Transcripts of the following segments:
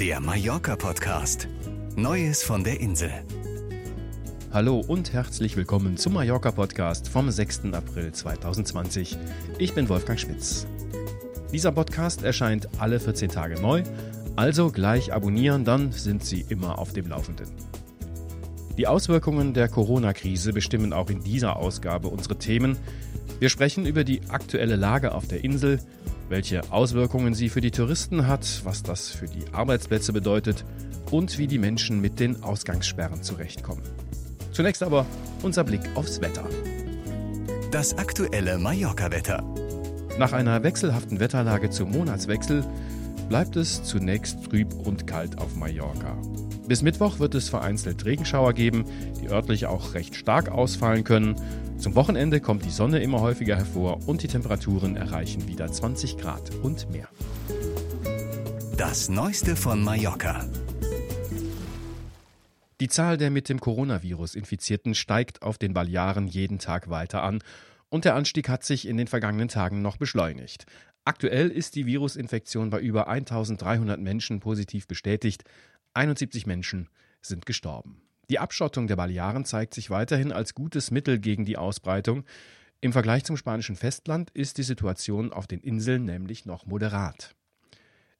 Der Mallorca-Podcast. Neues von der Insel. Hallo und herzlich willkommen zum Mallorca-Podcast vom 6. April 2020. Ich bin Wolfgang Schmitz. Dieser Podcast erscheint alle 14 Tage neu, also gleich abonnieren, dann sind Sie immer auf dem Laufenden. Die Auswirkungen der Corona-Krise bestimmen auch in dieser Ausgabe unsere Themen. Wir sprechen über die aktuelle Lage auf der Insel, welche Auswirkungen sie für die Touristen hat, was das für die Arbeitsplätze bedeutet und wie die Menschen mit den Ausgangssperren zurechtkommen. Zunächst aber unser Blick aufs Wetter. Das aktuelle Mallorca-Wetter. Nach einer wechselhaften Wetterlage zum Monatswechsel bleibt es zunächst trüb und kalt auf Mallorca. Bis Mittwoch wird es vereinzelt Regenschauer geben, die örtlich auch recht stark ausfallen können. Zum Wochenende kommt die Sonne immer häufiger hervor und die Temperaturen erreichen wieder 20 Grad und mehr. Das Neueste von Mallorca. Die Zahl der mit dem Coronavirus Infizierten steigt auf den Balearen jeden Tag weiter an und der Anstieg hat sich in den vergangenen Tagen noch beschleunigt. Aktuell ist die Virusinfektion bei über 1300 Menschen positiv bestätigt, 71 Menschen sind gestorben. Die Abschottung der Balearen zeigt sich weiterhin als gutes Mittel gegen die Ausbreitung. Im Vergleich zum spanischen Festland ist die Situation auf den Inseln nämlich noch moderat.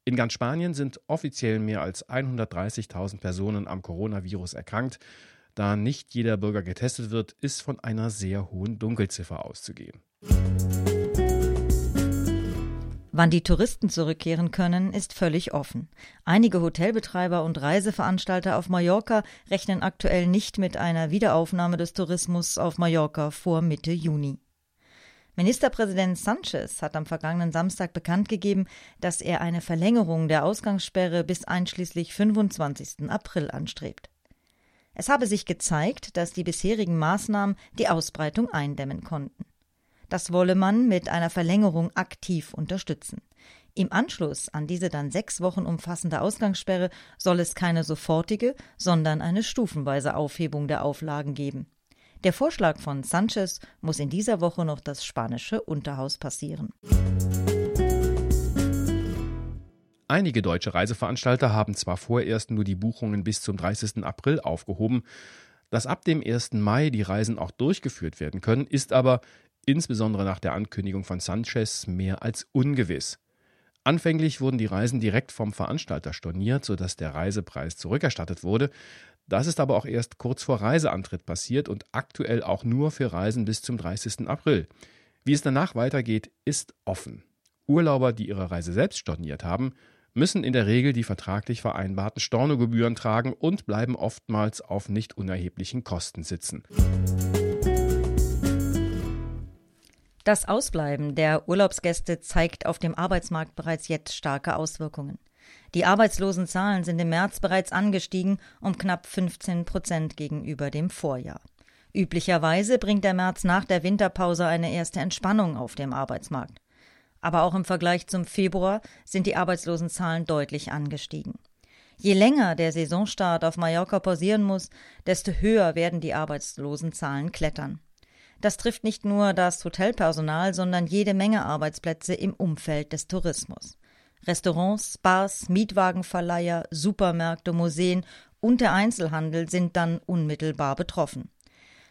In ganz Spanien sind offiziell mehr als 130.000 Personen am Coronavirus erkrankt. Da nicht jeder Bürger getestet wird, ist von einer sehr hohen Dunkelziffer auszugehen. Wann die Touristen zurückkehren können, ist völlig offen. Einige Hotelbetreiber und Reiseveranstalter auf Mallorca rechnen aktuell nicht mit einer Wiederaufnahme des Tourismus auf Mallorca vor Mitte Juni. Ministerpräsident Sanchez hat am vergangenen Samstag bekannt gegeben, dass er eine Verlängerung der Ausgangssperre bis einschließlich 25. April anstrebt. Es habe sich gezeigt, dass die bisherigen Maßnahmen die Ausbreitung eindämmen konnten. Das wolle man mit einer Verlängerung aktiv unterstützen. Im Anschluss an diese dann sechs Wochen umfassende Ausgangssperre soll es keine sofortige, sondern eine stufenweise Aufhebung der Auflagen geben. Der Vorschlag von Sanchez muss in dieser Woche noch das spanische Unterhaus passieren. Einige deutsche Reiseveranstalter haben zwar vorerst nur die Buchungen bis zum 30. April aufgehoben, dass ab dem 1. Mai die Reisen auch durchgeführt werden können, ist aber insbesondere nach der Ankündigung von Sanchez, mehr als ungewiss. Anfänglich wurden die Reisen direkt vom Veranstalter storniert, sodass der Reisepreis zurückerstattet wurde. Das ist aber auch erst kurz vor Reiseantritt passiert und aktuell auch nur für Reisen bis zum 30. April. Wie es danach weitergeht, ist offen. Urlauber, die ihre Reise selbst storniert haben, müssen in der Regel die vertraglich vereinbarten Stornogebühren tragen und bleiben oftmals auf nicht unerheblichen Kosten sitzen. Das Ausbleiben der Urlaubsgäste zeigt auf dem Arbeitsmarkt bereits jetzt starke Auswirkungen. Die Arbeitslosenzahlen sind im März bereits angestiegen um knapp 15 Prozent gegenüber dem Vorjahr. Üblicherweise bringt der März nach der Winterpause eine erste Entspannung auf dem Arbeitsmarkt. Aber auch im Vergleich zum Februar sind die Arbeitslosenzahlen deutlich angestiegen. Je länger der Saisonstart auf Mallorca pausieren muss, desto höher werden die Arbeitslosenzahlen klettern. Das trifft nicht nur das Hotelpersonal, sondern jede Menge Arbeitsplätze im Umfeld des Tourismus. Restaurants, Bars, Mietwagenverleiher, Supermärkte, Museen und der Einzelhandel sind dann unmittelbar betroffen.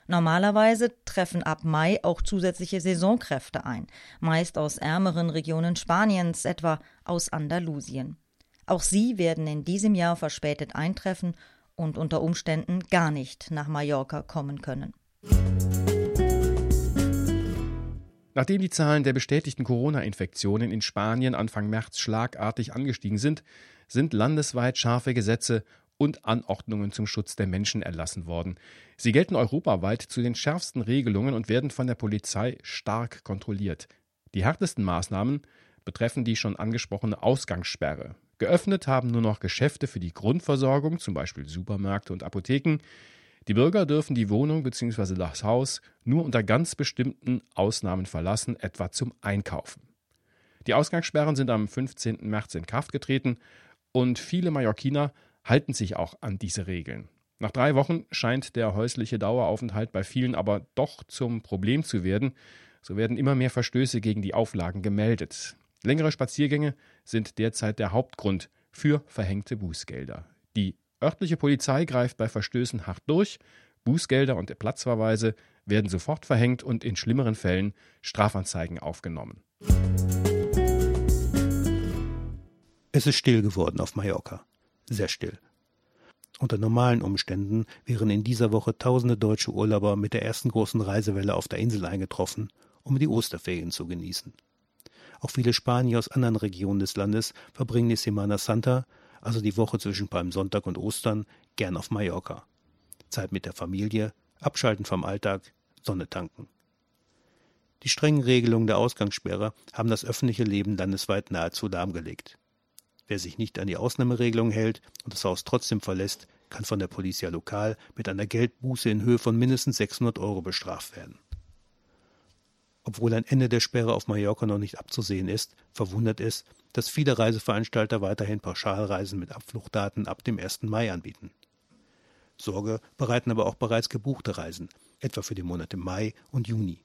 Normalerweise treffen ab Mai auch zusätzliche Saisonkräfte ein, meist aus ärmeren Regionen Spaniens, etwa aus Andalusien. Auch sie werden in diesem Jahr verspätet eintreffen und unter Umständen gar nicht nach Mallorca kommen können. Nachdem die Zahlen der bestätigten Corona-Infektionen in Spanien Anfang März schlagartig angestiegen sind, sind landesweit scharfe Gesetze und Anordnungen zum Schutz der Menschen erlassen worden. Sie gelten europaweit zu den schärfsten Regelungen und werden von der Polizei stark kontrolliert. Die härtesten Maßnahmen betreffen die schon angesprochene Ausgangssperre. Geöffnet haben nur noch Geschäfte für die Grundversorgung, zum Beispiel Supermärkte und Apotheken. Die Bürger dürfen die Wohnung bzw. das Haus nur unter ganz bestimmten Ausnahmen verlassen, etwa zum Einkaufen. Die Ausgangssperren sind am 15. März in Kraft getreten und viele Mallorquiner halten sich auch an diese Regeln. Nach drei Wochen scheint der häusliche Daueraufenthalt bei vielen aber doch zum Problem zu werden. So werden immer mehr Verstöße gegen die Auflagen gemeldet. Längere Spaziergänge sind derzeit der Hauptgrund für verhängte Bußgelder. Die örtliche Polizei greift bei Verstößen hart durch, Bußgelder und Platzverweise werden sofort verhängt und in schlimmeren Fällen Strafanzeigen aufgenommen. Es ist still geworden auf Mallorca. Sehr still. Unter normalen Umständen wären in dieser Woche tausende deutsche Urlauber mit der ersten großen Reisewelle auf der Insel eingetroffen, um die Osterferien zu genießen. Auch viele Spanier aus anderen Regionen des Landes verbringen die Semana Santa, also die Woche zwischen Palmsonntag und Ostern, gern auf Mallorca. Zeit mit der Familie, abschalten vom Alltag, Sonne tanken. Die strengen Regelungen der Ausgangssperre haben das öffentliche Leben landesweit nahezu lahmgelegt. Wer sich nicht an die Ausnahmeregelung hält und das Haus trotzdem verlässt, kann von der Polizei lokal mit einer Geldbuße in Höhe von mindestens 600 Euro bestraft werden. Obwohl ein Ende der Sperre auf Mallorca noch nicht abzusehen ist, verwundert es, dass viele Reiseveranstalter weiterhin Pauschalreisen mit Abfluchtdaten ab dem 1. Mai anbieten. Sorge bereiten aber auch bereits gebuchte Reisen, etwa für die Monate Mai und Juni.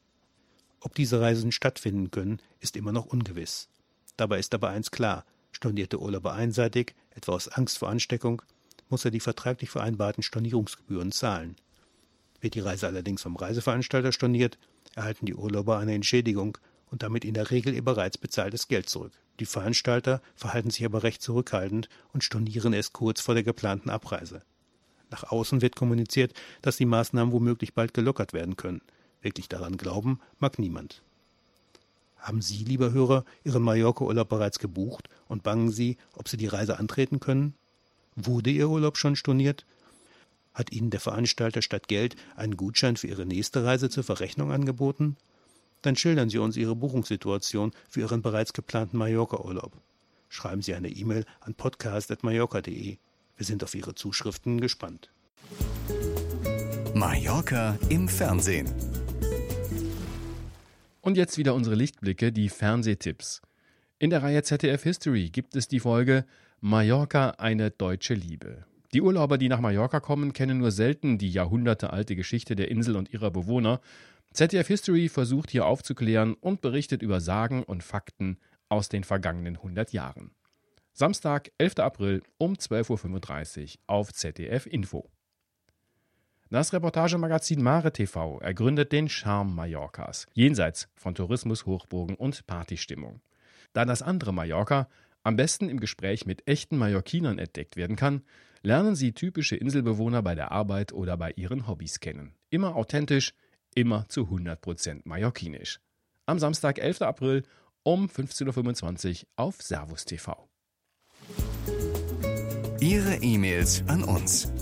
Ob diese Reisen stattfinden können, ist immer noch ungewiss. Dabei ist aber eins klar, Stornierte Urlauber einseitig, etwa aus Angst vor Ansteckung, muss er die vertraglich vereinbarten Stornierungsgebühren zahlen. Wird die Reise allerdings vom Reiseveranstalter storniert, erhalten die Urlauber eine Entschädigung und damit in der Regel ihr bereits bezahltes Geld zurück. Die Veranstalter verhalten sich aber recht zurückhaltend und stornieren es kurz vor der geplanten Abreise. Nach außen wird kommuniziert, dass die Maßnahmen womöglich bald gelockert werden können. Wirklich daran glauben mag niemand. Haben Sie, lieber Hörer, Ihren Mallorca-Urlaub bereits gebucht und bangen Sie, ob Sie die Reise antreten können? Wurde Ihr Urlaub schon storniert? Hat Ihnen der Veranstalter statt Geld einen Gutschein für Ihre nächste Reise zur Verrechnung angeboten? Dann schildern Sie uns Ihre Buchungssituation für Ihren bereits geplanten Mallorca-Urlaub. Schreiben Sie eine E-Mail an podcast.mallorca.de. Wir sind auf Ihre Zuschriften gespannt. Mallorca im Fernsehen. Und jetzt wieder unsere Lichtblicke, die Fernsehtipps. In der Reihe ZDF History gibt es die Folge Mallorca eine deutsche Liebe. Die Urlauber, die nach Mallorca kommen, kennen nur selten die jahrhundertealte Geschichte der Insel und ihrer Bewohner. ZDF History versucht hier aufzuklären und berichtet über Sagen und Fakten aus den vergangenen 100 Jahren. Samstag, 11. April um 12.35 Uhr auf ZDF Info. Das Reportagemagazin Mare TV ergründet den Charme Mallorcas, jenseits von Tourismus, Hochburgen und Partystimmung. Da das andere Mallorca am besten im Gespräch mit echten Mallorquinern entdeckt werden kann, lernen Sie typische Inselbewohner bei der Arbeit oder bei ihren Hobbys kennen. Immer authentisch, immer zu 100% mallorquinisch. Am Samstag, 11. April um 15.25 Uhr auf Servus TV. Ihre E-Mails an uns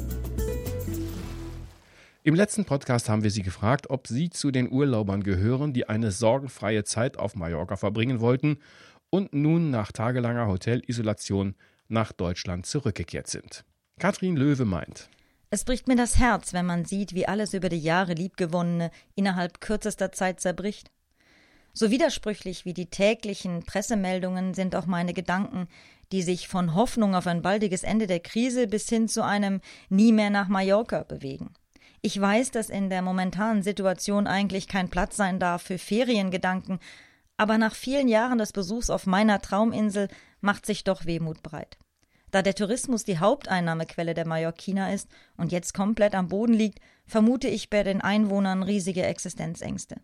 im letzten Podcast haben wir Sie gefragt, ob Sie zu den Urlaubern gehören, die eine sorgenfreie Zeit auf Mallorca verbringen wollten und nun nach tagelanger Hotelisolation nach Deutschland zurückgekehrt sind. Katrin Löwe meint. Es bricht mir das Herz, wenn man sieht, wie alles über die Jahre liebgewonnene innerhalb kürzester Zeit zerbricht. So widersprüchlich wie die täglichen Pressemeldungen sind auch meine Gedanken, die sich von Hoffnung auf ein baldiges Ende der Krise bis hin zu einem Nie mehr nach Mallorca bewegen. Ich weiß, dass in der momentanen Situation eigentlich kein Platz sein darf für Feriengedanken, aber nach vielen Jahren des Besuchs auf meiner Trauminsel macht sich doch Wehmut breit. Da der Tourismus die Haupteinnahmequelle der Mallorquiner ist und jetzt komplett am Boden liegt, vermute ich bei den Einwohnern riesige Existenzängste.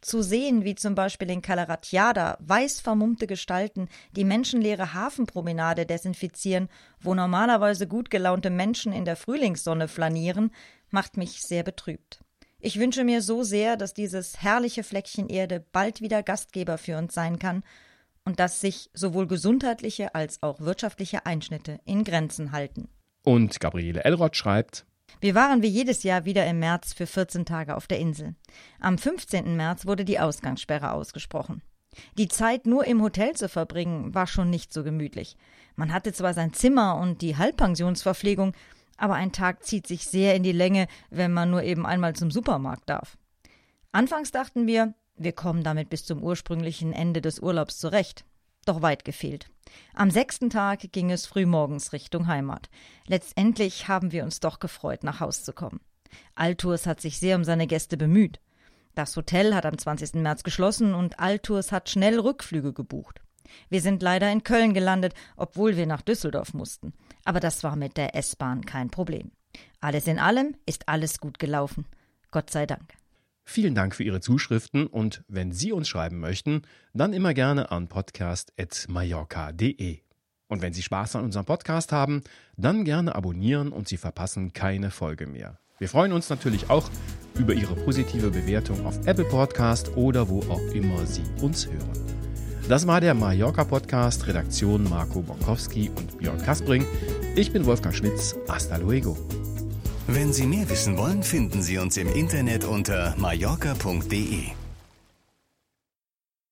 Zu sehen, wie zum Beispiel in Calaratiada weiß vermummte Gestalten die menschenleere Hafenpromenade desinfizieren, wo normalerweise gut gelaunte Menschen in der Frühlingssonne flanieren, macht mich sehr betrübt. Ich wünsche mir so sehr, dass dieses herrliche Fleckchen Erde bald wieder Gastgeber für uns sein kann und dass sich sowohl gesundheitliche als auch wirtschaftliche Einschnitte in Grenzen halten. Und Gabriele Elrod schreibt wir waren wie jedes Jahr wieder im März für 14 Tage auf der Insel. Am 15. März wurde die Ausgangssperre ausgesprochen. Die Zeit nur im Hotel zu verbringen, war schon nicht so gemütlich. Man hatte zwar sein Zimmer und die Halbpensionsverpflegung, aber ein Tag zieht sich sehr in die Länge, wenn man nur eben einmal zum Supermarkt darf. Anfangs dachten wir, wir kommen damit bis zum ursprünglichen Ende des Urlaubs zurecht. Doch weit gefehlt. Am sechsten Tag ging es frühmorgens Richtung Heimat. Letztendlich haben wir uns doch gefreut, nach Haus zu kommen. Altours hat sich sehr um seine Gäste bemüht. Das Hotel hat am 20. März geschlossen und Altours hat schnell Rückflüge gebucht. Wir sind leider in Köln gelandet, obwohl wir nach Düsseldorf mussten. Aber das war mit der S-Bahn kein Problem. Alles in allem ist alles gut gelaufen. Gott sei Dank. Vielen Dank für Ihre Zuschriften und wenn Sie uns schreiben möchten, dann immer gerne an podcast.mallorca.de. Und wenn Sie Spaß an unserem Podcast haben, dann gerne abonnieren und Sie verpassen keine Folge mehr. Wir freuen uns natürlich auch über Ihre positive Bewertung auf Apple Podcast oder wo auch immer Sie uns hören. Das war der Mallorca Podcast, Redaktion Marco Borkowski und Björn Kaspring. Ich bin Wolfgang Schmitz. Hasta luego. Wenn Sie mehr wissen wollen, finden Sie uns im Internet unter mallorca.de.